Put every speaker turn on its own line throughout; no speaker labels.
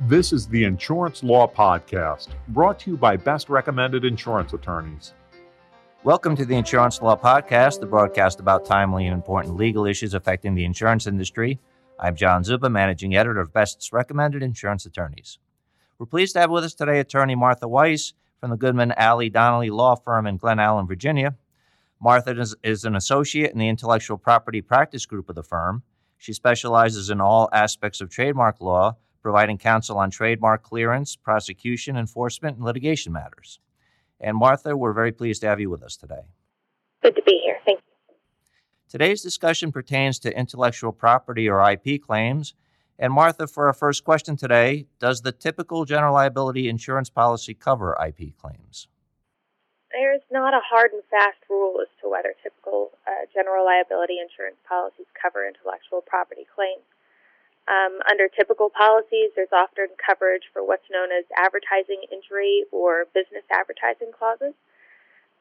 This is the Insurance Law Podcast, brought to you by Best Recommended Insurance Attorneys.
Welcome to the Insurance Law Podcast, the broadcast about timely and important legal issues affecting the insurance industry. I'm John Czuba, managing editor of Best's Recommended Insurance Attorneys. We're pleased to have with us today attorney Martha Weiss from the Goodman Allen Donnelly Law Firm in Glen Allen, Virginia. Martha is, is an associate in the intellectual property practice group of the firm. She specializes in all aspects of trademark law, providing counsel on trademark clearance, prosecution, enforcement, and litigation matters. And Martha, we're very pleased to have you with us today.
Good to be here. Thank you.
Today's discussion pertains to intellectual property or IP claims. And Martha, for our first question today, does the typical general liability insurance policy cover IP claims?
There's not a hard and fast rule as to whether typical uh, general liability insurance policies cover intellectual property claims. Um, under typical policies, there's often coverage for what's known as advertising injury or business advertising clauses.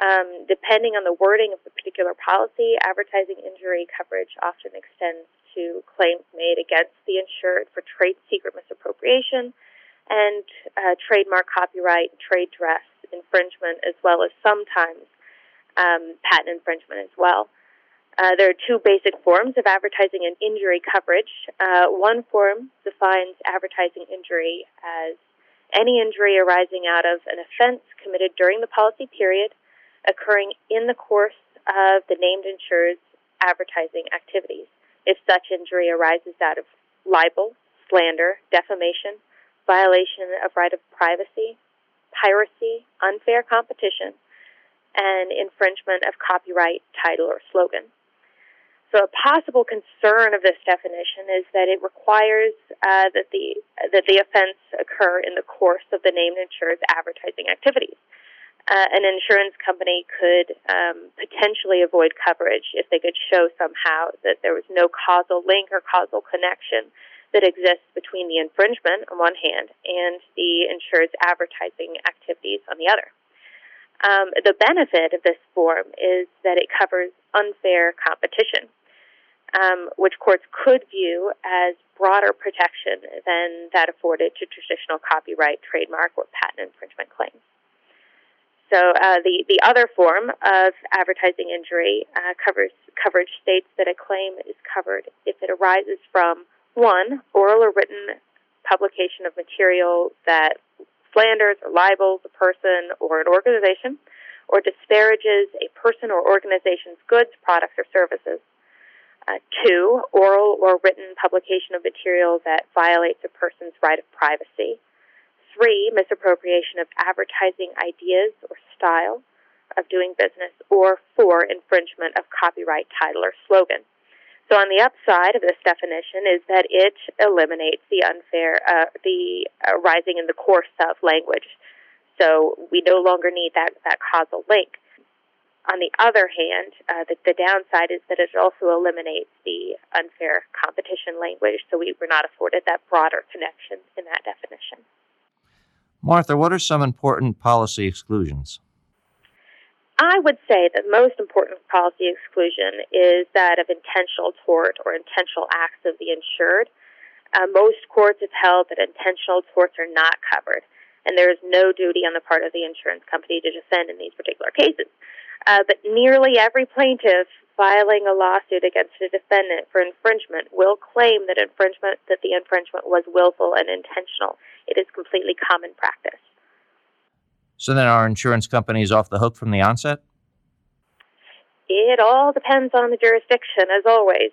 Um, depending on the wording of the particular policy, advertising injury coverage often extends to claims made against the insured for trade secret misappropriation and uh, trademark copyright, trade dress infringement, as well as sometimes um, patent infringement as well. Uh, there are two basic forms of advertising and injury coverage. Uh, one form defines advertising injury as any injury arising out of an offense committed during the policy period occurring in the course of the named insured's advertising activities. If such injury arises out of libel, slander, defamation, violation of right of privacy, piracy, unfair competition, and infringement of copyright, title, or slogan. So, a possible concern of this definition is that it requires uh, that the that the offense occur in the course of the named insured's advertising activities. Uh, an insurance company could um, potentially avoid coverage if they could show somehow that there was no causal link or causal connection that exists between the infringement on one hand and the insured's advertising activities on the other. Um, the benefit of this form is that it covers unfair competition um, which courts could view as broader protection than that afforded to traditional copyright, trademark, or patent infringement claims. So uh, the the other form of advertising injury uh, covers coverage states that a claim is covered if it arises from one oral or written publication of material that slanders or libels a person or an organization, or disparages a person or organization's goods, products, or services uh, two, oral or written publication of material that violates a person's right of privacy. Three, misappropriation of advertising ideas or style of doing business. Or four, infringement of copyright title or slogan. So on the upside of this definition is that it eliminates the unfair, uh, the arising in the course of language. So we no longer need that, that causal link. On the other hand, uh, the, the, downside is that it also eliminates the unfair competition language, so we were not afforded that broader connection in that definition.
Martha, what are some important policy exclusions?
I would say the most important policy exclusion is that of intentional tort or intentional acts of the insured. Uh, most courts have held that intentional torts are not covered, and there is no duty on the part of the insurance company to defend in these particular cases. Uh, but nearly every plaintiff filing a lawsuit against a defendant for infringement will claim that infringement that the infringement was willful and intentional. It is completely common practice.
So then, are insurance companies off the hook from the onset?
It all depends on the jurisdiction, as always.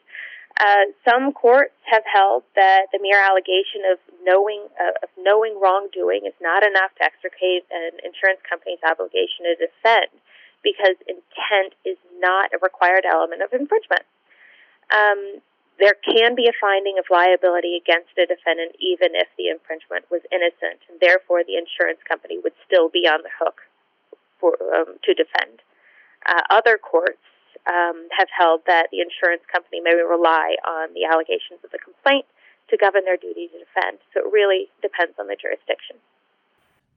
Uh, some courts have held that the mere allegation of knowing uh, of knowing wrongdoing is not enough to extricate an insurance company's obligation to defend because intent is not a required element of infringement. Um, there can be a finding of liability against a defendant even if the infringement was innocent, and therefore the insurance company would still be on the hook for, um, to defend. Uh, other courts um, have held that the insurance company may rely on the allegations of the complaint to govern their duty to defend. So it really depends on the jurisdiction.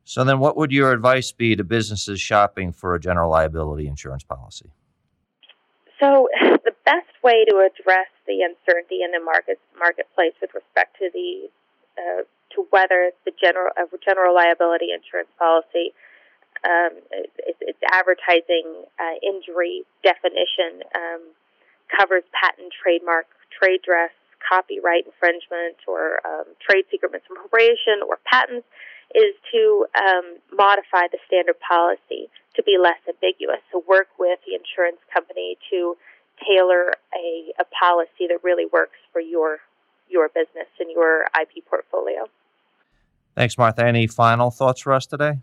So then, what would your advice be to businesses shopping for a general liability insurance policy?
So the best way to address the uncertainty in the market marketplace with respect to the uh, to whether the general a general liability insurance policy um, its, its advertising uh, injury definition um, covers patent, trademark, trade dress, copyright infringement, or um, trade secret misappropriation, or patents, is to um, modify the standard policy to be less ambiguous. So work with the insurance company to tailor a, a policy that really works for your your business and your IP portfolio.
Thanks, Martha. Any final thoughts for us today?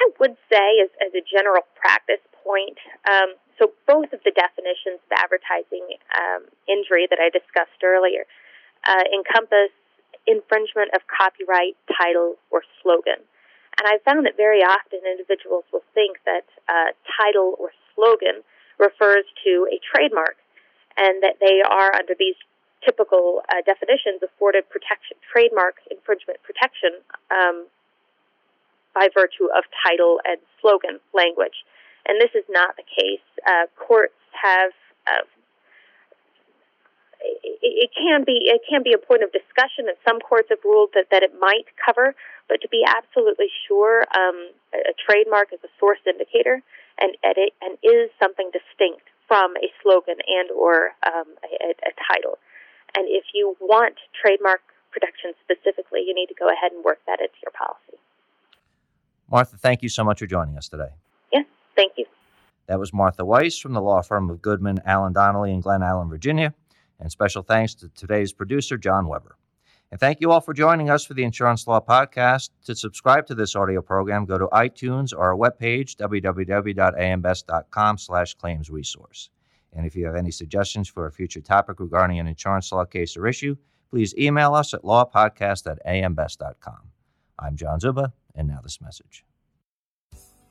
I would say, as, as a general practice point, um, so both of the definitions of advertising um, injury that I discussed earlier uh, encompass infringement of copyright, title, or slogan. And I've found that very often individuals will think that uh, title or slogan refers to a trademark and that they are, under these typical uh, definitions, afforded protection, trademark infringement protection um, by virtue of title and slogan language. And this is not the case. Uh, courts have uh, it, it, can be it can be a point of discussion, and some courts have ruled that, that it might cover. But to be absolutely sure, um, a, a, trademark is a source indicator, and, and it and is something distinct from a slogan and or um, a, a title. And if you want trademark protection specifically, you need to go ahead and work that into your policy.
Martha, thank you so much for joining us today.
Thank you.
That was Martha Weiss from the law firm of Goodman, Allen Donnelly in Glen Allen, Virginia. And special thanks to today's producer, John Weber. And thank you all for joining us for the Insurance Law Podcast. To subscribe to this audio program, go to iTunes or our webpage, www.ambest.com slash claims resource. And if you have any suggestions for a future topic regarding an insurance law case or issue, please email us at lawpodcast at. I'm John Czuba and now this message.